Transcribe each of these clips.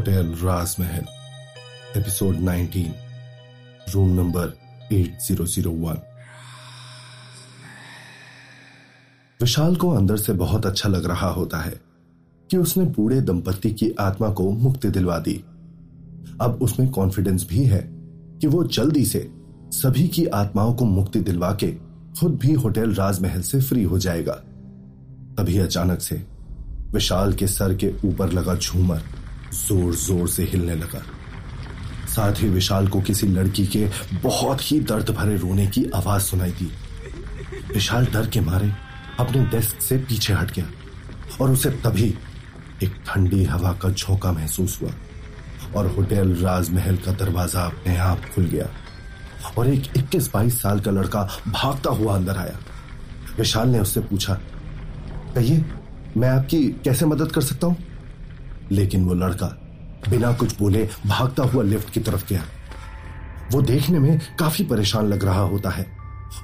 Hotel राजमहल episode 19 room number 8001 विशाल को अंदर से बहुत अच्छा लग रहा होता है कि उसने बूढ़े दंपति की आत्मा को मुक्ति दिलवा दी। अब उसमें कॉन्फिडेंस भी है कि वो जल्दी से सभी की आत्माओं को मुक्ति दिलवा के खुद भी होटल राजमहल से फ्री हो जाएगा। तभी अचानक से विशाल के सर के ऊपर लगा झूमर। ज़ोर ज़ोर से हिलने लगा। साथ ही विशाल को किसी लड़की के बहुत ही दर्द भरे रोने की आवाज़ सुनाई दी। विशाल डर के मारे अपने डेस्क से पीछे हट गया और उसे तभी एक ठंडी हवा का झोंका महसूस हुआ और होटल राजमहल का दरवाज़ा अपने आप खुल गया और एक 21-22 साल का लड़का भागता हुआ अंदर आया। विशाल ने उससे पूछा, कहिए, मैं आपकी कैसे मदद कर सकता हूँ? लेकिन वो लड़का बिना कुछ बोले भागता हुआ लिफ्ट की तरफ़ गया। वो देखने में काफ़ी परेशान लग रहा होता है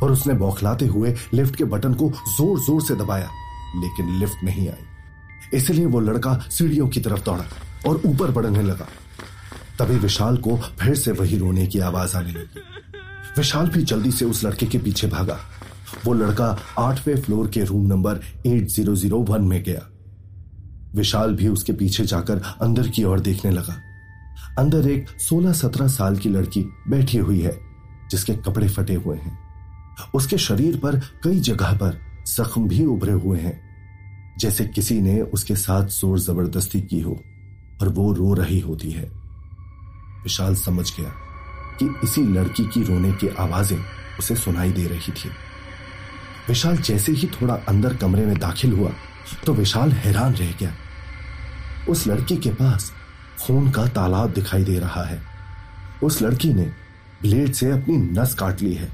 और उसने बौखलाते हुए लिफ्ट के बटन को ज़ोर ज़ोर से दबाया, लेकिन लिफ्ट नहीं आई। इसलिए वो लड़का सीढ़ियों की तरफ़ दौड़ा और ऊपर बढ़ने लगा। तभी विशाल को फिर से वही रोने की आवाज़ आने लगी। विशाल भी जल्दी से उस लड़के के पीछे भागा। वो लड़का आठवें फ्लोर के रूम नंबर 8001 में गया। विशाल भी उसके पीछे जाकर अंदर की ओर देखने लगा। अंदर एक 16-17 साल की लड़की बैठी हुई है, जिसके कपड़े फटे हुए हैं। उसके शरीर पर कई जगह पर जख्म भी उभरे हुए हैं, जैसे किसी ने उसके साथ ज़ोर ज़बरदस्ती की हो और वो रो रही होती है। विशाल समझ गया कि इसी लड़की की रोने की आवाज़ें उसे सुनाई दे रही थी। विशाल जैसे ही थोड़ा अंदर कमरे में दाखिल हुआ तो विशाल हैरान रह गया। उस लड़की के पास खून का तालाब दिखाई दे रहा है। उस लड़की ने ब्लेड से अपनी नस काट ली है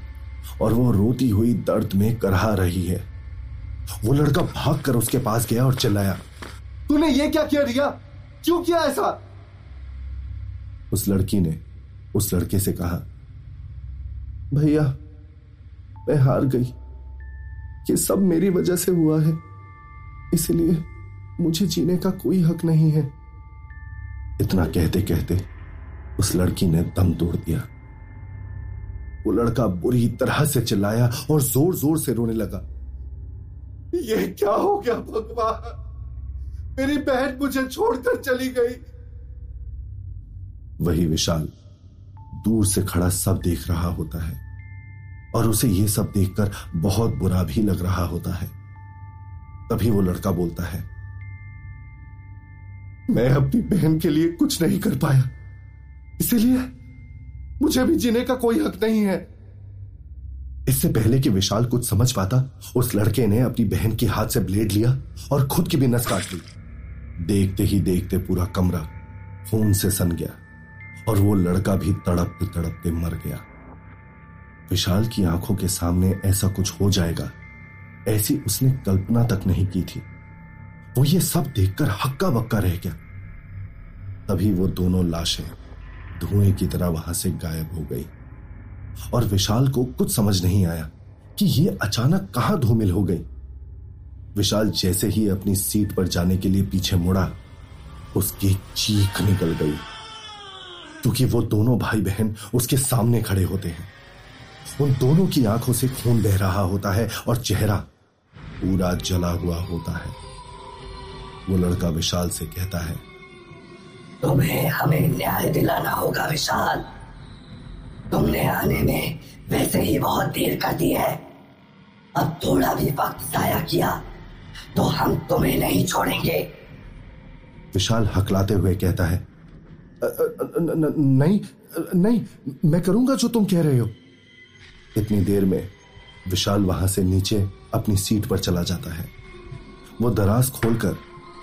और वो रोती हुई दर्द में करहा रही है। वो लड़का भाग कर उसके पास गया और चिल्लाया, तूने ये क्या किया रिया? क्यों किया ऐसा? उस लड़की ने उस लड़के से कहा, भैया, मैं हार गई। ये सब मेरी वजह से हुआ है। इसलिए मुझे जीने का कोई हक नहीं है। इतना कहते कहते उस लड़की ने दम तोड़ दिया। वो लड़का बुरी तरह से चिल्लाया और ज़ोर ज़ोर से रोने लगा। ये क्या हो गया भगवान? मेरी बहन मुझे छोड़कर चली गई। वही विशाल दूर से खड़ा सब देख रहा होता है और उसे यह सब देखकर बहुत बुरा भी लग रहा होता है। तभी वो लड़का बोलता है, मैं अपनी बहन के लिए कुछ नहीं कर पाया। इसीलिए मुझे भी जीने का कोई हक नहीं है। इससे पहले कि विशाल कुछ समझ पाता, उस लड़के ने अपनी बहन के हाथ से ब्लेड लिया और खुद की भी नस काट ली। देखते ही देखते पूरा कमरा खून से सन गया और वो लड़का भी तड़पते तड़पते मर गया। विशाल की आँखों के सामने ऐसा कुछ हो जाएगा ऐसी उसने कल्पना तक नहीं की थी। वो ये सब देखकर हक्का बक्का रह गया। तभी वो दोनों लाशें धुएँ की तरह वहाँ से गायब हो गई। और विशाल को कुछ समझ नहीं आया कि ये अचानक कहाँ धूमिल हो गई। विशाल जैसे ही अपनी सीट पर जाने के लिए पीछे मुड़ा, उसकी चीख निकल गई। क्योंकि वो दोनों भाई बहन उसके सामने खड़े होते हैं। उन दोनों की आँखों से खून बह रहा होता है और चेहरा पूरा जला हुआ होता है। वो लड़का विशाल से कहता है तुम्हें हमें न्याय दिलाना होगा विशाल। तुमने आने में वैसे ही बहुत देर कर दी है। अब थोड़ा भी वक्त जाया किया तो हम तुम्हें नहीं छोड़ेंगे। विशाल हकलाते हुए कहता है नहीं नहीं मैं करूँगा जो तुम कह रहे हो। इतनी देर में विशाल वहाँ से नीचे अपनी सीट पर चला जाता है। वो दराज खोलकर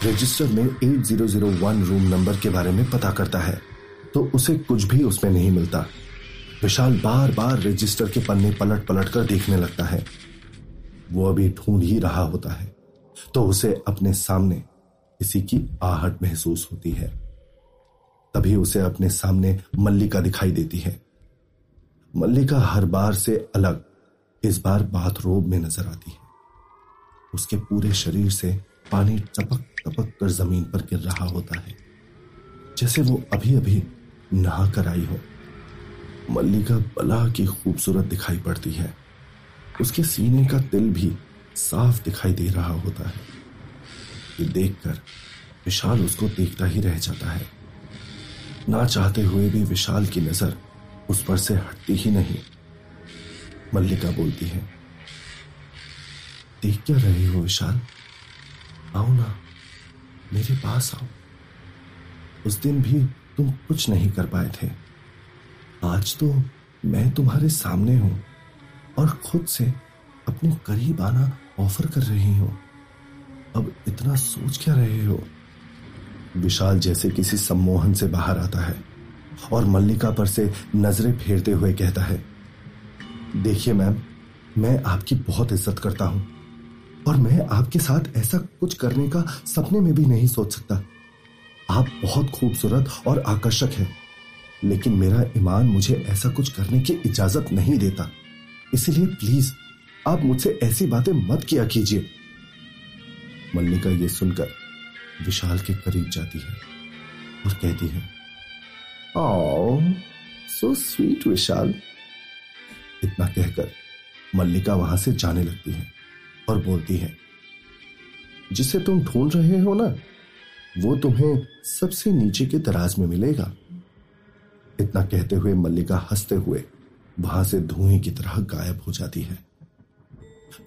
रजिस्टर में 8001 रूम नंबर के बारे में पता करता है तो उसे कुछ भी उसमें नहीं मिलता। विशाल बार बार रजिस्टर के पन्ने पलट पलट कर देखने लगता है। वो अभी ढूंढ ही रहा होता है तो उसे अपने सामने किसी की आहट महसूस होती है। तभी उसे अपने सामने मल्लिका दिखाई देती है। मल्लिका हर बार से अलग, इस बार बाथरोब में नज़र आती है। उसके पूरे शरीर से पानी टपक टपक कर ज़मीन पर गिर रहा होता है। जैसे वो अभी अभी नहा कर आई हो। मल्लिका बला की खूबसूरत दिखाई पड़ती है। उसके सीने का तिल भी साफ़ दिखाई दे रहा होता है। ये देखकर विशाल उसको देखता ही रह जाता है। ना चाहते हुए भी विशाल की नज़र उस पर से हटती ही नहीं। मल्लिका बोलती है देख क्या रहे हो विशाल आओ ना, मेरे पास आओ। उस दिन भी तुम कुछ नहीं कर पाए थे। आज तो मैं तुम्हारे सामने हूँ और खुद से अपने करीब आना ऑफ़र कर रही हूँ। अब इतना सोच क्या रहे हो? विशाल जैसे किसी सम्मोहन से बाहर आता है और मल्लिका पर से नज़रें फेरते हुए कहता है, देखिए मैम, मैं आपकी बहुत इज़्ज़त करता हूँ। और मैं आपके साथ ऐसा कुछ करने का सपने में भी नहीं सोच सकता। आप बहुत खूबसूरत और आकर्षक हैं, लेकिन मेरा ईमान मुझे ऐसा कुछ करने की इजाज़त नहीं देता। इसलिए प्लीज़, आप मुझसे ऐसी बातें मत किया कीजिए। मल्लिका ये सुनकर विशाल के करीब जाती है और कहती है ओ सो स्वीट विशाल, इतना कहकर मल्लिका वहाँ से जाने लगती है। और बोलती है, जिसे तुम ढूंढ रहे हो ना, वो तुम्हें सबसे नीचे के दराज में मिलेगा। इतना कहते हुए मल्लिका हँसते हुए वहाँ से धुएँ की तरह गायब हो जाती है।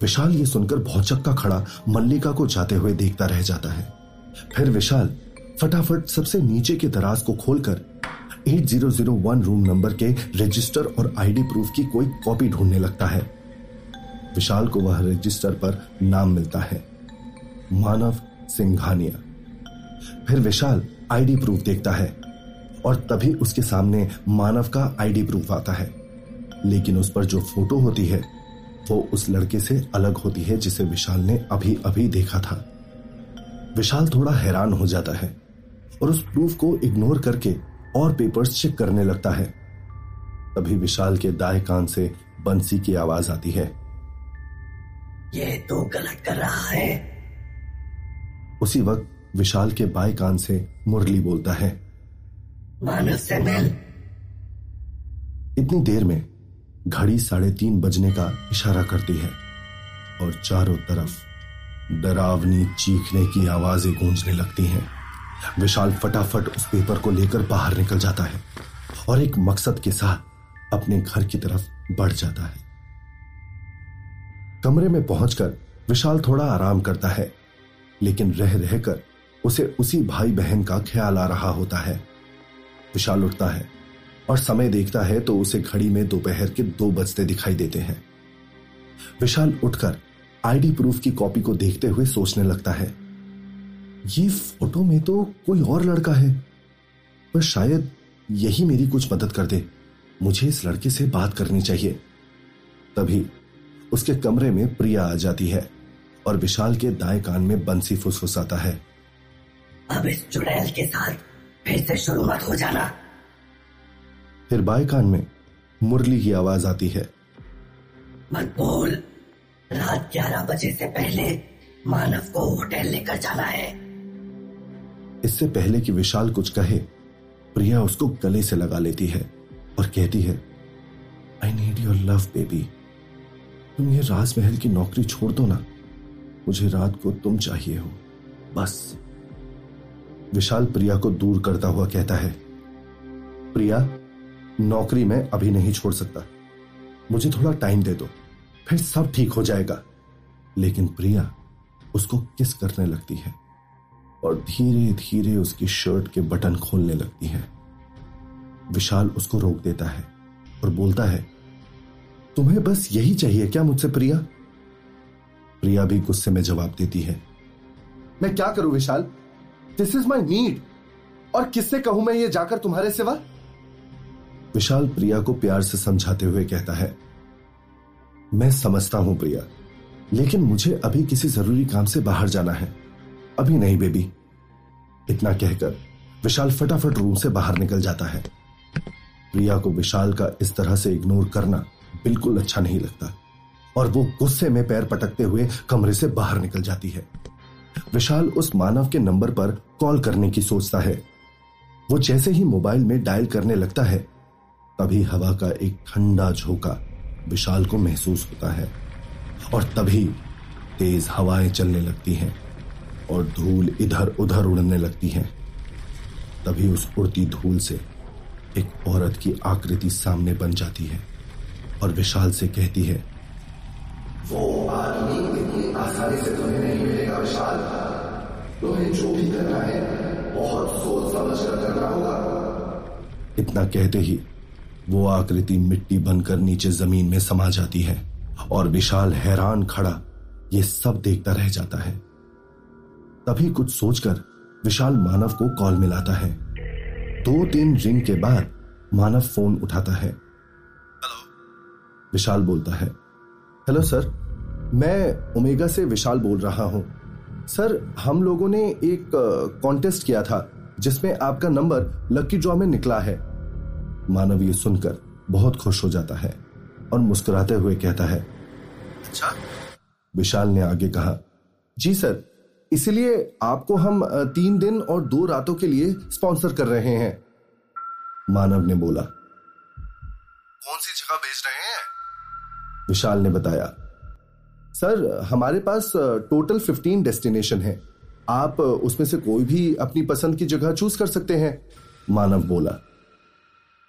विशाल ये सुनकर बहुत चक्का खड़ा मल्लिका को जाते हुए देखता रह जाता है। फिर विशाल फटाफट सबसे नीचे के दराज को खोलकर 8001 रूम नंबर के रजिस्टर और आईडी प्रूफ की कोई कॉपी ढूँढने लगता है। विशाल को वह रजिस्टर पर नाम मिलता है। मानव सिंघानिया। फिर विशाल आईडी प्रूफ देखता है और तभी उसके सामने मानव का आईडी प्रूफ आता है। लेकिन उस पर जो फ़ोटो होती है, वो उस लड़के से अलग होती है जिसे विशाल ने अभी अभी देखा था। विशाल थोड़ा हैरान हो जाता है और उस प्रूफ को इग्नोर करके और पेपर्स चेक करने लगता है। तभी विशाल के दाएँ कान से बंसी की आवाज़ आती है। ये तो गलत कर रहा है। उसी वक्त विशाल के बाएँ कान से मुरली बोलता है मानव से मिल इतनी देर में घड़ी साढ़े तीन बजने का इशारा करती है और चारों तरफ़ डरावनी चीखने की आवाज़ें गूंजने लगती हैं। विशाल फटाफट उस पेपर को लेकर बाहर निकल जाता है और एक मकसद के साथ अपने घर की तरफ़ बढ़ जाता है। कमरे में पहुंचकर विशाल थोड़ा आराम करता है, लेकिन रह रहकर उसे उसी भाई बहन का ख्याल आ रहा होता है। विशाल उठता है और समय देखता है तो उसे घड़ी में दोपहर के दो बजते दिखाई देते हैं। विशाल उठकर आईडी प्रूफ की कॉपी को देखते हुए सोचने लगता है, ये फ़ोटो में तो कोई और लड़का है, पर शायद यही मेरी कुछ मदद कर दे। मुझे इस लड़के से बात करनी चाहिए। तभी उसके कमरे में प्रिया आ जाती है और विशाल के दाएँ कान में बंसी फुसफुसाता है। अब इस चुड़ैल के साथ फिर से शुरू मत हो जाना। फिर बाएँ कान में मुरली की आवाज़ आती है। मत बोल। रात ग्यारह बजे से पहले मानव को होटल लेकर जाना है। इससे पहले कि विशाल कुछ कहे प्रिया उसको गले से लगा लेती है और कहती है I need your love baby तुम ये राजमहल की नौकरी छोड़ दो ना। मुझे रात को तुम चाहिए हो। बस। विशाल प्रिया को दूर करता हुआ कहता है, प्रिया, नौकरी में अभी नहीं छोड़ सकता। मुझे थोड़ा टाइम दे दो, फिर सब ठीक हो जाएगा। लेकिन प्रिया, उसको किस करने लगती है? और धीरे धीरे उसकी शर्ट के बटन खोलने लगती है। विशाल उसको रोक देता है और बोलता है तुम्हें बस यही चाहिए क्या मुझसे प्रिया? प्रिया भी गुस्से में जवाब देती है। मैं क्या करूँ Vishal? This is my need और किससे कहूँ मैं ये जाकर तुम्हारे सिवा? विशाल प्रिया को प्यार से समझाते हुए कहता है, मैं समझता हूँ प्रिया, लेकिन मुझे अभी किसी ज़रूरी काम से बाहर जाना है। अभी नहीं, बेबी। इतना कहकर विशाल फटाफट रूम से बाहर निकल जाता है। प्रिया को विशाल का इस तरह से इग्नोर करना बिल्कुल अच्छा नहीं लगता। और वो गुस्से में पैर पटकते हुए कमरे से बाहर निकल जाती है। विशाल उस मानव के नंबर पर कॉल करने की सोचता है। वो जैसे ही मोबाइल में डायल करने लगता है, तभी हवा का एक ठंडा झोंका विशाल को महसूस होता है। और तभी तेज हवाएँ चलने लगती हैं और धूल इधर उधर उड़ने लगती है। तभी उस उड़ती धूल से एक औरत की आकृति सामने बन जाती है। और विशाल से कहती है वो आदमी इतनी आसानी से तुम्हें नहीं मिलेगा विशाल। तुम्हें जो भी करना है बहुत सोच समझ कर करना होगा। इतना कहते ही वो आकृति मिट्टी बनकर नीचे ज़मीन में समा जाती है और विशाल हैरान खड़ा ये सब देखता रह जाता है। तभी कुछ सोचकर विशाल मानव को कॉल मिलाता है। दो तीन रिंग के बाद मानव फ़ोन उठाता है। विशाल बोलता है। हेलो सर, मैं ओमेगा से विशाल बोल रहा हूँ। सर, हम लोगों ने एक कॉन्टेस्ट किया था, जिसमें आपका नंबर लकी ड्रॉ में निकला है। मानव ये सुनकर बहुत खुश हो जाता है और मुस्कुराते हुए कहता है अच्छा। विशाल ने आगे कहा, जी सर, इसलिए आपको हम तीन दिन और दो रातों के लिए स्पॉन्सर कर रहे हैं। मानव ने बोला, कौन सी जगह भेज रहे हैं? विशाल ने बताया। सर हमारे पास टोटल फिफ्टीन डेस्टिनेशन है। आप उसमें से कोई भी अपनी पसंद की जगह चूज़ कर सकते हैं मानव बोला।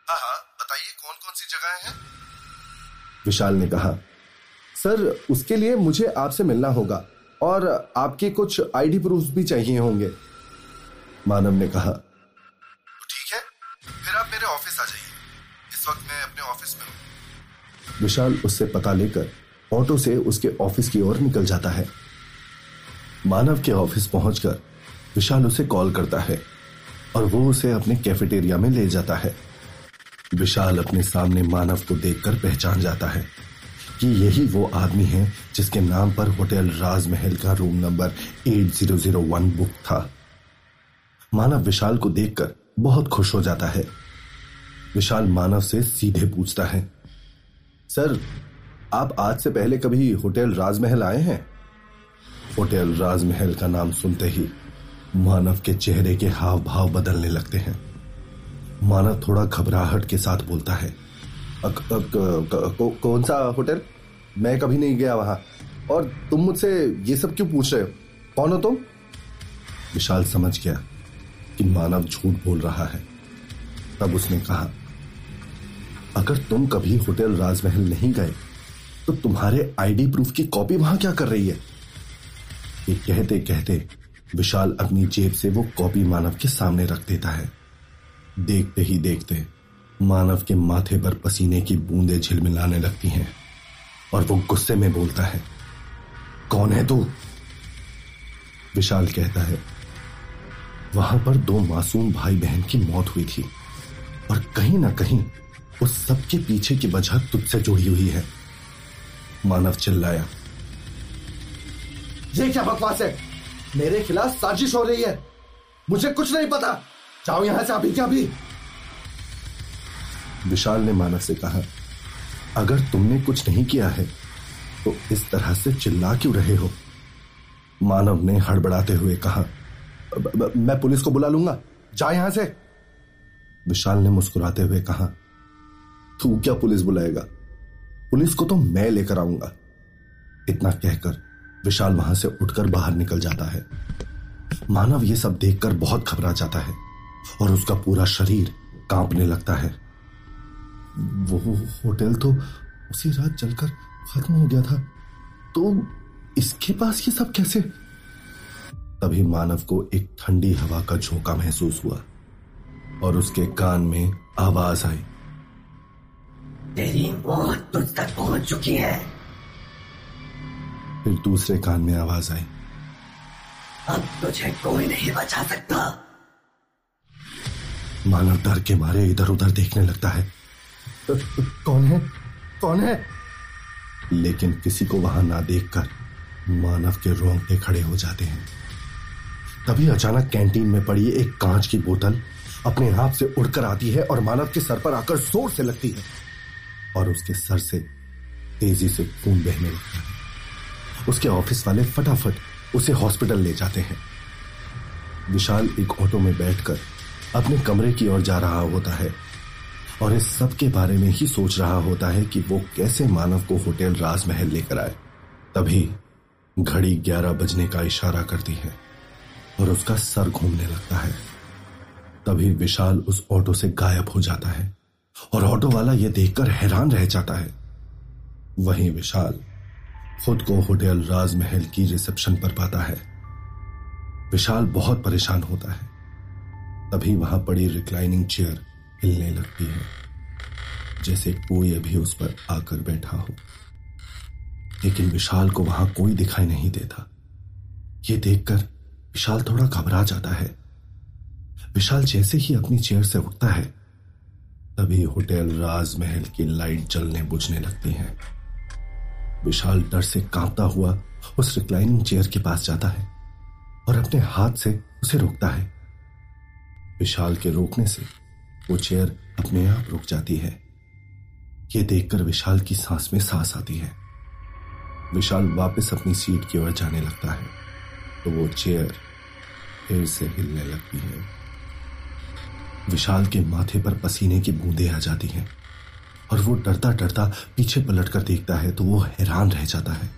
हाँ हाँ बताइए कौन कौन सी जगह है? विशाल ने कहा सर उसके लिए मुझे आपसे मिलना होगा और आपके कुछ आईडी प्रूफ भी चाहिए होंगे। मानव ने कहा विशाल उससे पता लेकर ऑटो से उसके ऑफ़िस की ओर निकल जाता है। मानव के ऑफ़िस पहुंचकर विशाल उसे कॉल करता है और वो उसे अपने कैफेटेरिया में ले जाता है। विशाल अपने सामने मानव को देखकर पहचान जाता है कि यही वो आदमी है जिसके नाम पर होटल राजमहल का रूम नंबर 8001 बुक था। मानव विशाल को देखकर बहुत खुश हो जाता है। विशाल मानव से सीधे पूछता है सर आप आज से पहले कभी होटल राजमहल आए हैं? होटल राजमहल का नाम सुनते ही मानव के चेहरे के हाव भाव बदलने लगते हैं। मानव थोड़ा घबराहट के साथ बोलता है अक, अक, अक, को, कौन सा होटल? मैं कभी नहीं गया वहाँ। और तुम मुझसे ये सब क्यों पूछ रहे हो? कौन हो तुम? विशाल समझ गया कि मानव झूठ बोल रहा है। तब उसने कहा अगर तुम कभी होटल राजमहल नहीं गए तो तुम्हारे आईडी प्रूफ की कॉपी वहाँ क्या कर रही है? ये कहते कहते विशाल अपनी जेब से वो कॉपी मानव के सामने रख देता है। देखते ही देखते मानव के माथे पर पसीने की बूंदें झिलमिलाने लगती हैं और वो गुस्से में बोलता है, कौन है तू? विशाल कहता है, वहाँ पर दो मासूम भाई बहन की मौत हुई थी और कहीं ना कहीं उस सबके पीछे की वजह तुझसे जुड़ी हुई है। मानव चिल्लाया। ये क्या बकवास है? मेरे खिलाफ साजिश हो रही है। मुझे कुछ नहीं पता। जाओ यहाँ से अभी क्या भी विशाल ने मानव से कहा, अगर तुमने कुछ नहीं किया है तो इस तरह से चिल्ला क्यों रहे हो? मानव ने हड़बड़ाते हुए कहा मैं पुलिस को बुला लूँगा। जा यहाँ से। विशाल ने मुस्कुराते हुए कहा तू क्या पुलिस बुलाएगा? पुलिस को तो मैं लेकर आऊँगा। इतना कहकर विशाल वहाँ से उठकर बाहर निकल जाता है। मानव ये सब देखकर बहुत घबरा जाता है और उसका पूरा शरीर कांपने लगता है। वो होटल तो उसी रात जलकर खत्म हो गया था। तो इसके पास ये सब कैसे? तभी मानव को एक ठंडी हवा का झोंका महसूस हुआ और उसके कान में आवाज़ आई। तेरी मौत तुझ तक पहुँच चुकी है। फिर दूसरे कान में आवाज़ आई। अब तुझे कोई नहीं बचा सकता। मानव डर के मारे इधर उधर देखने लगता है। कौन है? कौन है? लेकिन किसी को वहाँ ना देखकर मानव के रोंगटे खड़े हो जाते हैं। तभी अचानक कैंटीन में पड़ी एक कांच की बोतल अपने आप से उड़कर आती है और मानव के सर पर आकर ज़ोर से लगती है। और उसके सर से तेज़ी से खून बहने लगता है। उसके ऑफ़िस वाले फटाफट उसे हॉस्पिटल ले जाते हैं। विशाल एक ऑटो में बैठकर अपने कमरे की ओर जा रहा होता है और इस सब के बारे में ही सोच रहा होता है कि वो कैसे मानव को होटल राजमहल लेकर आए। तभी घड़ी ग्यारह बजने का इशारा करती है और उसका सर घूमने लगता है। तभी विशाल उस ऑटो से गायब हो जाता है। और ऑटो वाला यह देखकर हैरान रह जाता है। वहीं विशाल खुद को होटल राजमहल की रिसेप्शन पर पाता है। विशाल बहुत परेशान होता है। तभी वहाँ पड़ी रिक्लाइनिंग चेयर हिलने लगती है, जैसे कोई अभी उस पर आकर बैठा हो। लेकिन विशाल को वहाँ कोई दिखाई नहीं देता। यह देखकर विशाल थोड़ा घबरा जाता है। विशाल जैसे ही अपनी चेयर से उठता है तभी होटल राजमहल की लाइट जलने बुझने लगती है। विशाल डर से कांपता हुआ उस रिक्लाइनिंग चेयर के पास जाता है और अपने हाथ से उसे रोकता है। विशाल के रोकने से वो चेयर अपने आप रुक जाती है। ये देखकर विशाल की सांस में सांस आती है। विशाल वापस अपनी सीट की ओर जाने लगता है तो वो चेयर फिर से हिलने लगती है। विशाल के माथे पर पसीने की बूंदें आ जाती हैं। और वो डरता डरता पीछे पलट कर देखता है तो वो हैरान रह जाता है,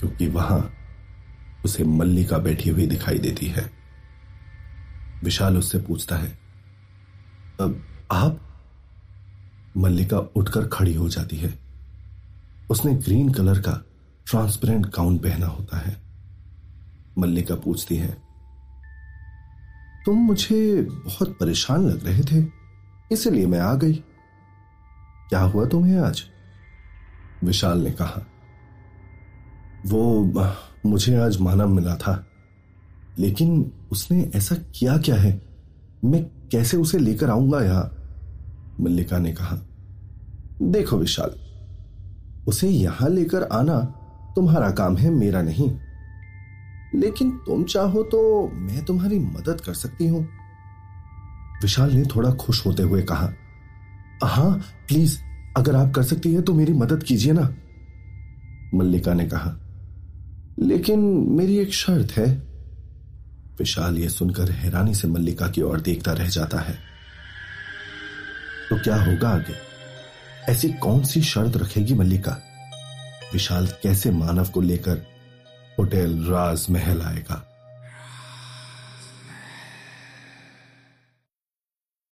क्योंकि वहाँ उसे मल्लिका बैठी हुई दिखाई देती है। विशाल उससे पूछता है, अब आप? मल्लिका उठकर खड़ी हो जाती है। उसने ग्रीन कलर का ट्रांसपेरेंट गाउन पहना होता है। मल्लिका पूछती है तुम मुझे बहुत परेशान लग रहे थे, इसलिए मैं आ गई। क्या हुआ तुम्हें आज? विशाल ने कहा। वो, मुझे आज मानव मिला था, लेकिन उसने ऐसा किया क्या है? मैं कैसे उसे लेकर आऊँगा यहाँ? मल्लिका ने कहा। देखो विशाल, उसे यहाँ लेकर आना तुम्हारा काम है, मेरा नहीं। लेकिन तुम चाहो तो मैं तुम्हारी मदद कर सकती हूँ। विशाल ने थोड़ा खुश होते हुए कहा, हाँ प्लीज़ अगर आप कर सकती हैं तो मेरी मदद कीजिए ना। मल्लिका ने कहा, लेकिन मेरी एक शर्त है। विशाल यह सुनकर हैरानी से मल्लिका की ओर देखता रह जाता है। तो क्या होगा आगे? ऐसी कौन सी शर्त रखेगी मल्लिका? विशाल कैसे मानव को लेकर होटल राजमहल आएगा।